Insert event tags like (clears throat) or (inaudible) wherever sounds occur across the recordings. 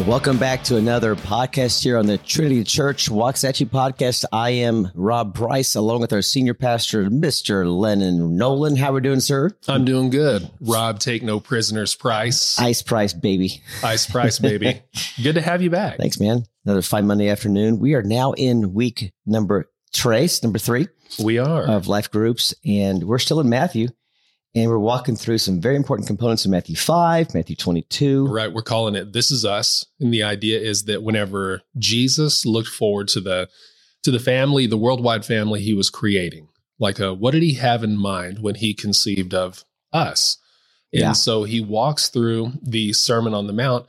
Well, welcome back to another podcast here on the Trinity Church Waxahachie podcast. I am Rob Price, along with our senior pastor, Mr. Lennon Nolan. How we doing, sir? I'm doing good. Rob, take no prisoners. Price, Ice price, baby. ice price, baby. (laughs) good to have you back. Thanks, man. Another fine Monday afternoon. We are now in week number trace, number three We are. of life groups, and we're still in Matthew, and we're walking through some very important components of Matthew 5, Matthew 22. Right, we're calling it "This Is Us," and the idea is that whenever Jesus looked forward to the to the family, the worldwide family he was creating, like, uh, what did he have in mind when he conceived of us? And Yeah. so he walks through the Sermon on the Mount,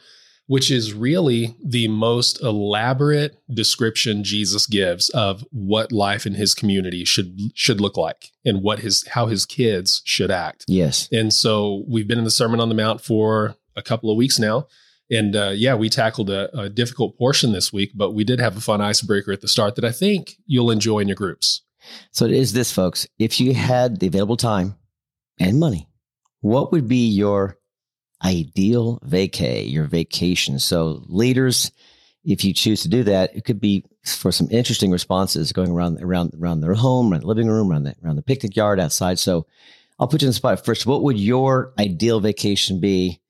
which is really the most elaborate description Jesus gives of what life in his community should should look like and what his how his kids should act. Yes. And so we've been in the Sermon on the Mount for a couple of weeks now. And uh, yeah, we tackled a, a difficult portion this week, but we did have a fun icebreaker at the start that I think you'll enjoy in your groups. So it is this, folks. If you had the available time and money, what would be your ideal vacay, your vacation? So leaders, if you choose to do that, it could be for some interesting responses going around around around their home, around the living room, around the around the picnic yard outside. So I'll put you in the spot first. What would your ideal vacation be,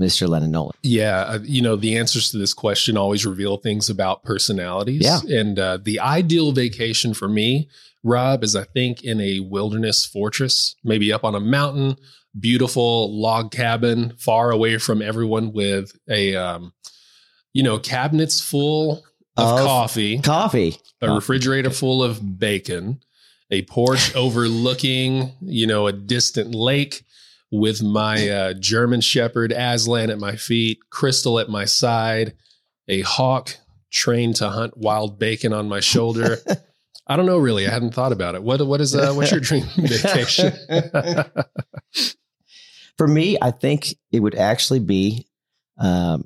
Mr. Lennon Nolan? Yeah, uh, you know, the answers to this question always reveal things about personalities. Yeah. And uh, the ideal vacation for me, Rob, is I think in a wilderness fortress, maybe up on a mountain, beautiful log cabin, far away from everyone, with a, um, you know, cabinets full of Of coffee, Coffee. a refrigerator full of bacon, a porch (laughs) overlooking, you know, a distant lake with my (laughs) uh, German Shepherd Aslan at my feet, Crystal at my side, a hawk trained to hunt wild bacon on my shoulder. (laughs) I don't know really. I hadn't thought about it. What what is uh, what's your dream vacation? For me, I think it would actually be. Um,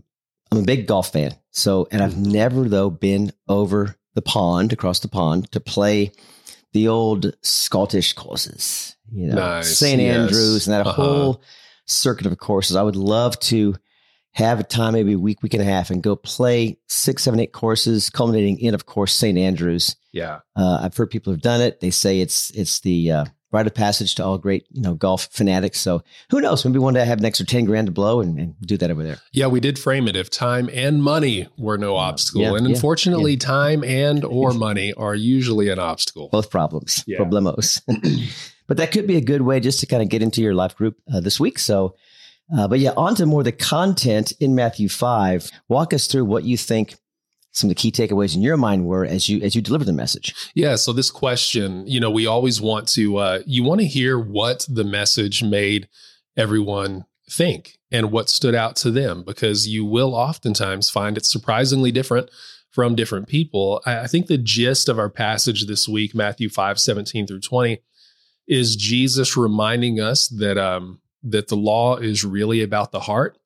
I'm a big golf fan, so and I've Mhm. never though been over the pond, across the pond, to play the old Scottish courses. You know, Nice, St yes. Andrews and that Uh-huh. whole circuit of courses. I would love to have a time, maybe a week, week and a half, and go play six, seven, eight courses, culminating in, of course, St Andrews. yeah. Uh, I've heard people have done it. They say it's it's the uh, rite of passage to all great you know golf fanatics. So who knows? Maybe one day I have an extra ten grand to blow and, and do that over there. Yeah, we did frame it if time and money were no obstacle. Yeah, and yeah, unfortunately, time and (laughs) or money are usually an obstacle. Both problems, Yeah. problemos. (clears throat) (clears throat) but that could be a good way just to kind of get into your life group uh, this week. So, uh, but yeah, on to more the content in Matthew five. Walk us through what you think some of the key takeaways in your mind were as you as you deliver the message. Yeah. So this question, you know, we always want to, uh, you want to hear what the message made everyone think and what stood out to them because you will oftentimes find it surprisingly different from different people. I, I think the gist of our passage this week, Matthew 5, 17 through 20, is Jesus reminding us that um, that the law is really about the heart.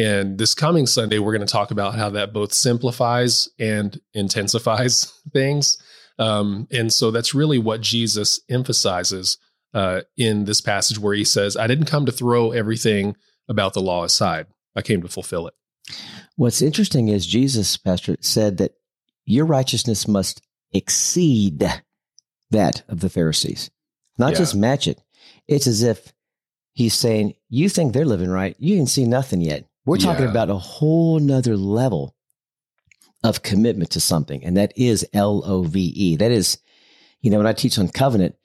And this coming Sunday, we're going to talk about how that both simplifies and intensifies (laughs) things. Um, and so that's really what Jesus emphasizes uh, in this passage where he says, I didn't come to throw everything about the law aside, I came to fulfill it. What's interesting is Jesus, Pastor, said that your righteousness must exceed that of the Pharisees, not Yeah. just match it. It's as if he's saying, You think they're living right. You didn't see nothing yet. We're talking Yeah. about a whole nother level of commitment to something, and that is L O V E. That is, you know, when I teach on covenant,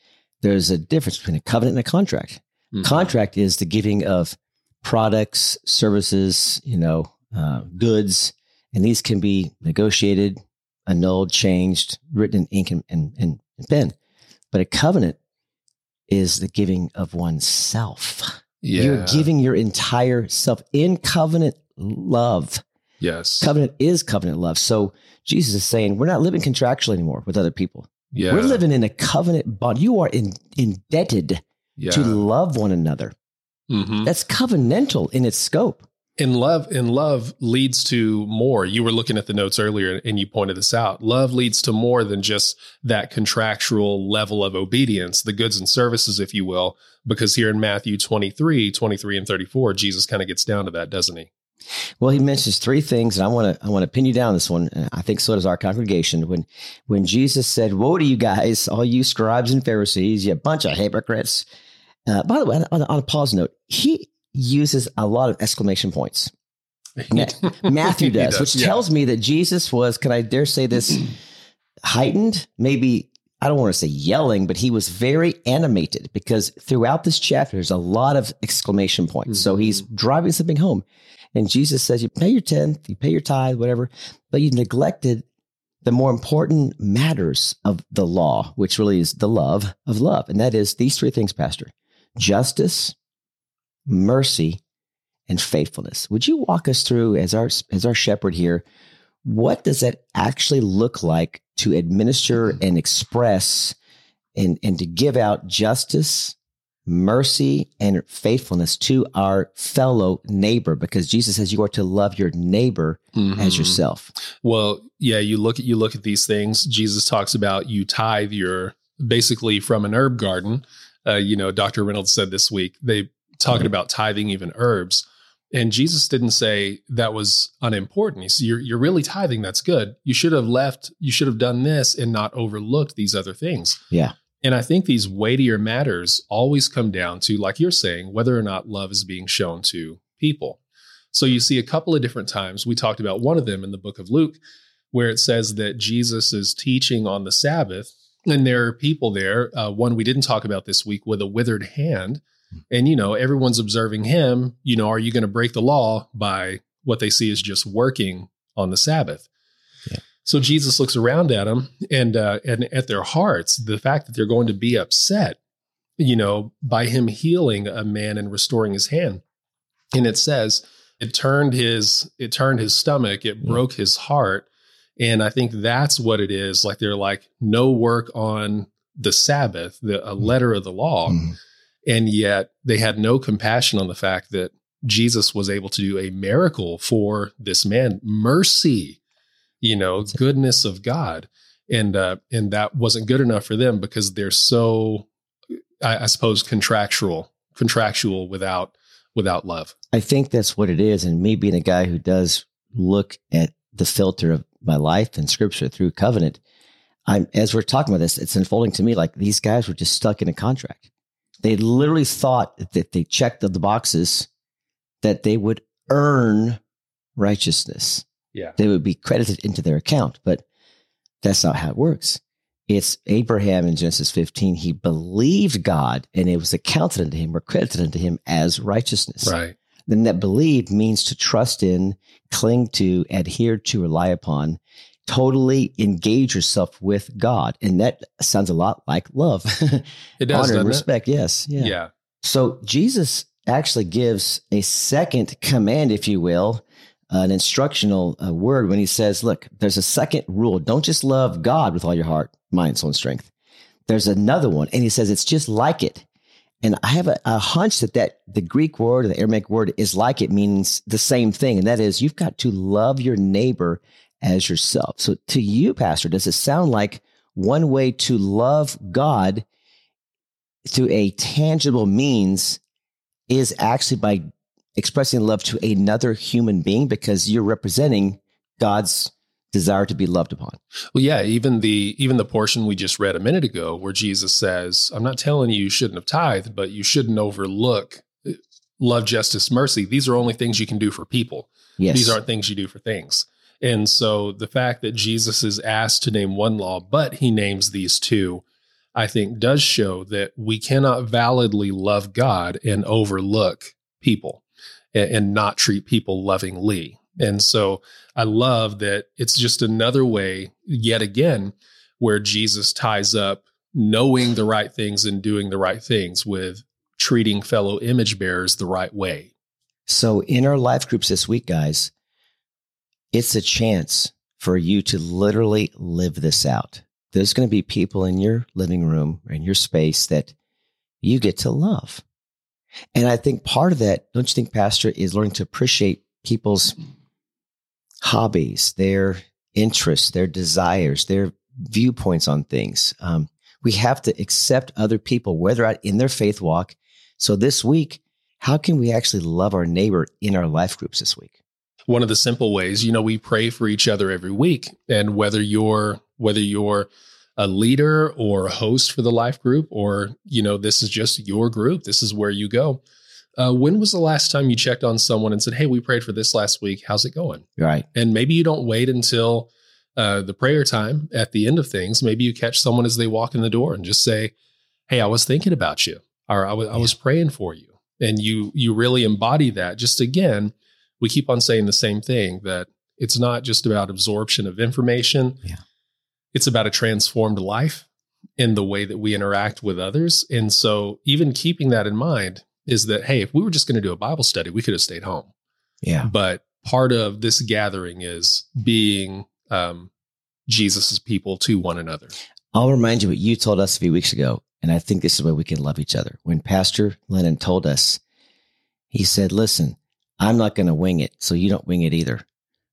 there's a difference between a covenant and a contract Mhm. contract is the giving of products, services, you know, uh, goods, and these can be negotiated, annulled, changed, written in ink and, and, and pen. But a covenant is the giving of oneself. Yeah. You're giving your entire self in covenant love. Yes. Covenant is covenant love. So Jesus is saying we're not living contractually anymore with other people. yeah. We're living in a covenant bond. You are in, indebted yeah. to love one another. Mhm. That's covenantal in its scope. And love and love leads to more. You were looking at the notes earlier and you pointed this out. Love leads to more than just that contractual level of obedience, the goods and services, if you will, because here in Matthew 23, 23 and 34, Jesus kind of gets down to that, doesn't he? Well, he mentions three things, and I want to I want to pin you down this one. I think so does our congregation. When when Jesus said, "Woe to you guys, all you scribes and Pharisees, you bunch of hypocrites." Uh, by the way, on, on a pause note, he uses a lot of exclamation points. (laughs) Matthew (laughs) does, does which yeah. tells me that Jesus was, can I dare say this, (clears throat) heightened, maybe I don't want to say yelling, but he was very animated because throughout this chapter, there's a lot of exclamation points. Mm-hmm. So he's driving something home. And Jesus says, You pay your tenth, you pay your tithe, whatever, but you neglected the more important matters of the law, which really is the love of love. And that is these three things, Pastor justice, mercy, and faithfulness. Would you walk us through, as our, as our shepherd here, what does that actually look like to administer mm-hmm. and express and, and to give out justice, mercy, and faithfulness to our fellow neighbor? Because Jesus says you are to love your neighbor mm-hmm. as yourself. Well, yeah, you look at you look at these things. Jesus talks about you tithe your basically from an herb garden. Uh, you know, Dr. Reynolds said this week they talking mm-hmm. about tithing even herbs. And Jesus didn't say that was unimportant. He said, you're, you're really tithing. That's good. You should have left, you should have done this and not overlooked these other things. Yeah. And I think these weightier matters always come down to, like you're saying, whether or not love is being shown to people. So you see a couple of different times. We talked about one of them in the book of Luke, where it says that Jesus is teaching on the Sabbath, and there are people there. Uh, one we didn't talk about this week with a withered hand and, you know, everyone's observing him. You know, are you going to break the law by what they see as just working on the Sabbath? Yeah. So Jesus looks around at them and, uh, and at their hearts, the fact that they're going to be upset, you know, by him healing a man and restoring his hand. And it says, it turned his it turned his stomach it yeah. broke his heart and i think that's what it is like they're like no work on the sabbath the a mm-hmm. letter of the law mm-hmm. And yet they had no compassion on the fact that Jesus was able to do a miracle for this man, mercy, you know, goodness of God. And uh, and that wasn't good enough for them because they're so, I, I suppose, contractual, contractual without without love. I think that's what it is. And me being a guy who does look at the filter of my life and scripture through covenant, I'm as we're talking about this, it's unfolding to me like these guys were just stuck in a contract. They literally thought that if they checked the boxes, that they would earn righteousness. Yeah. They would be credited into their account, but that's not how it works. It's Abraham in Genesis 15. He believed God and it was accounted unto him or credited unto him as righteousness. Right. Then that believe means to trust in, cling to, adhere to, rely upon totally engage yourself with God. And that sounds a lot like love. (laughs) It does. Honor and respect. It? Yes. Yeah. yeah. So Jesus actually gives a second command, if you will, an instructional uh, word when he says, look, there's a second rule. Don't just love God with all your heart, mind, soul, and strength. There's another one. And he says, it's just like it. And I have a, a hunch that, that the Greek word or the Aramaic word is like it means the same thing. And that is you've got to love your neighbor as yourself. So to you, Pastor, does it sound like one way to love God through a tangible means is actually by expressing love to another human being because you're representing God's desire to be loved upon. Well, yeah, even the even the portion we just read a minute ago where Jesus says, "I'm not telling you you shouldn't have tithed, but you shouldn't overlook uh, love, justice, mercy. These are only things you can do for people. Yes. These aren't things you do for things." And so the fact that Jesus is asked to name one law, but he names these two, I think does show that we cannot validly love God and overlook people and, and not treat people lovingly. And so I love that it's just another way, yet again, where Jesus ties up knowing the right things and doing the right things with treating fellow image bearers the right way. So, in our life groups this week, guys, it's a chance for you to literally live this out. There's going to be people in your living room or in your space that you get to love. And I think part of that, don't you think, Pastor, is learning to appreciate people's hobbies, their interests, their desires, their viewpoints on things. Um, we have to accept other people where they're at in their faith walk. So this week, how can we actually love our neighbor in our life groups this week? One of the simple ways, you know, we pray for each other every week. And whether you're whether you're a leader or a host for the life group, or you know, this is just your group, this is where you go. Uh, when was the last time you checked on someone and said, "Hey, we prayed for this last week. How's it going?" Right. And maybe you don't wait until uh, the prayer time at the end of things. Maybe you catch someone as they walk in the door and just say, "Hey, I was thinking about you," or "I was, I was praying for you," and you you really embody that. Just again, we keep on saying the same thing that it's not just about absorption of information. Yeah. It's about a transformed life in the way that we interact with others. And so, even keeping that in mind is that, hey, if we were just going to do a Bible study, we could have stayed home. Yeah. But part of this gathering is being um, Jesus's people to one another. I'll remind you what you told us a few weeks ago. And I think this is where we can love each other. When Pastor Lennon told us, he said, listen, I'm not going to wing it, so you don't wing it either.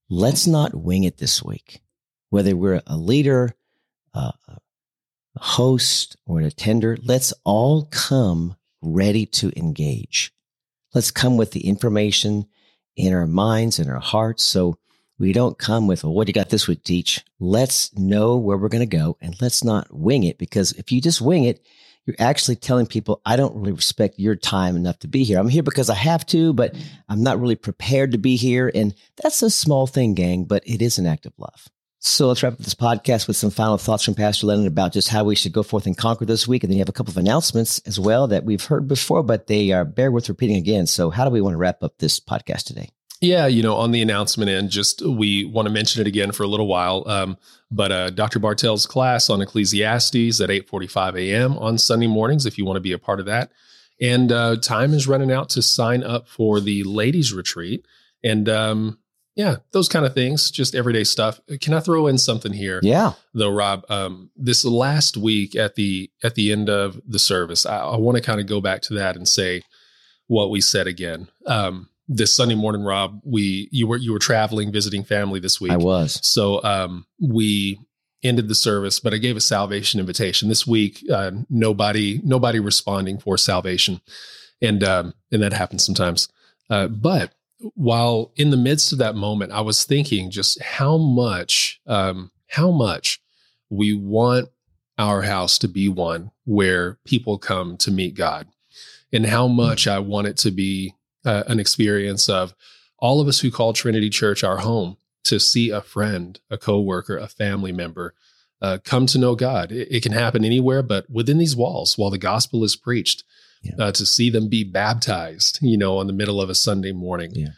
Let's not wing it this week. Whether we're a leader, uh, a host, or an attender, let's all come ready to engage. Let's come with the information in our minds and our hearts. So we don't come with, well, what do you got this week, teach? Let's know where we're going to go and let's not wing it because if you just wing it, you're actually telling people, I don't really respect your time enough to be here. I'm here because I have to, but mm-hmm. I'm not really prepared to be here. And that's a small thing, gang, but it is an act of love. So let's wrap up this podcast with some final thoughts from Pastor Lennon about just how we should go forth and conquer this week. And then you have a couple of announcements as well that we've heard before, but they are bear with repeating again. So how do we want to wrap up this podcast today? Yeah, you know, on the announcement end, just we want to mention it again for a little while. Um, but uh, Dr. Bartell's class on Ecclesiastes at 8:45 a.m. on Sunday mornings, if you want to be a part of that. And uh, time is running out to sign up for the ladies' retreat. And um, yeah, those kind of things, just everyday stuff. Can I throw in something here? Yeah. Though, Rob, um, this last week at the at the end of the service, I, I want to kind of go back to that and say what we said again. Um, this Sunday morning, Rob, we you were you were traveling, visiting family this week. I was. So um, we ended the service, but I gave a salvation invitation this week. Uh, nobody nobody responding for salvation, and um, and that happens sometimes. Uh, but while in the midst of that moment, I was thinking just how much um, how much we want our house to be one where people come to meet God, and how much I want it to be uh, an experience of all of us who call Trinity Church our home to see a friend, a coworker, a family member uh, come to know God. It, it, can happen anywhere, but within these walls, while the gospel is preached, yeah. uh, to see them be baptized, you know, on the middle of a Sunday morning. Yeah.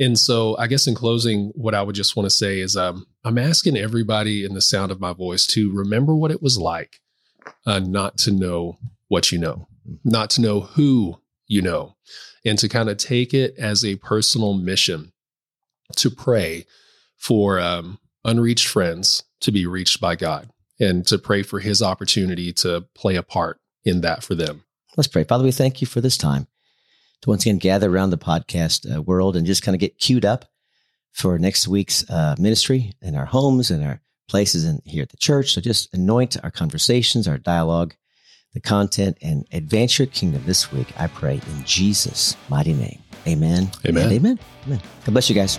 And so, I guess in closing, what I would just want to say is um, I'm asking everybody in the sound of my voice to remember what it was like uh, not to know what you know, mm-hmm. not to know who you know, and to kind of take it as a personal mission to pray for um, unreached friends to be reached by God and to pray for his opportunity to play a part in that for them. Let's pray. Father, we thank you for this time to once again gather around the podcast uh, world and just kind of get queued up for next week's uh, ministry in our homes and our places in here at the church. So just anoint our conversations, our dialogue the content and advance your kingdom this week, I pray in Jesus' mighty name. Amen. Amen. amen. Amen. God bless you guys.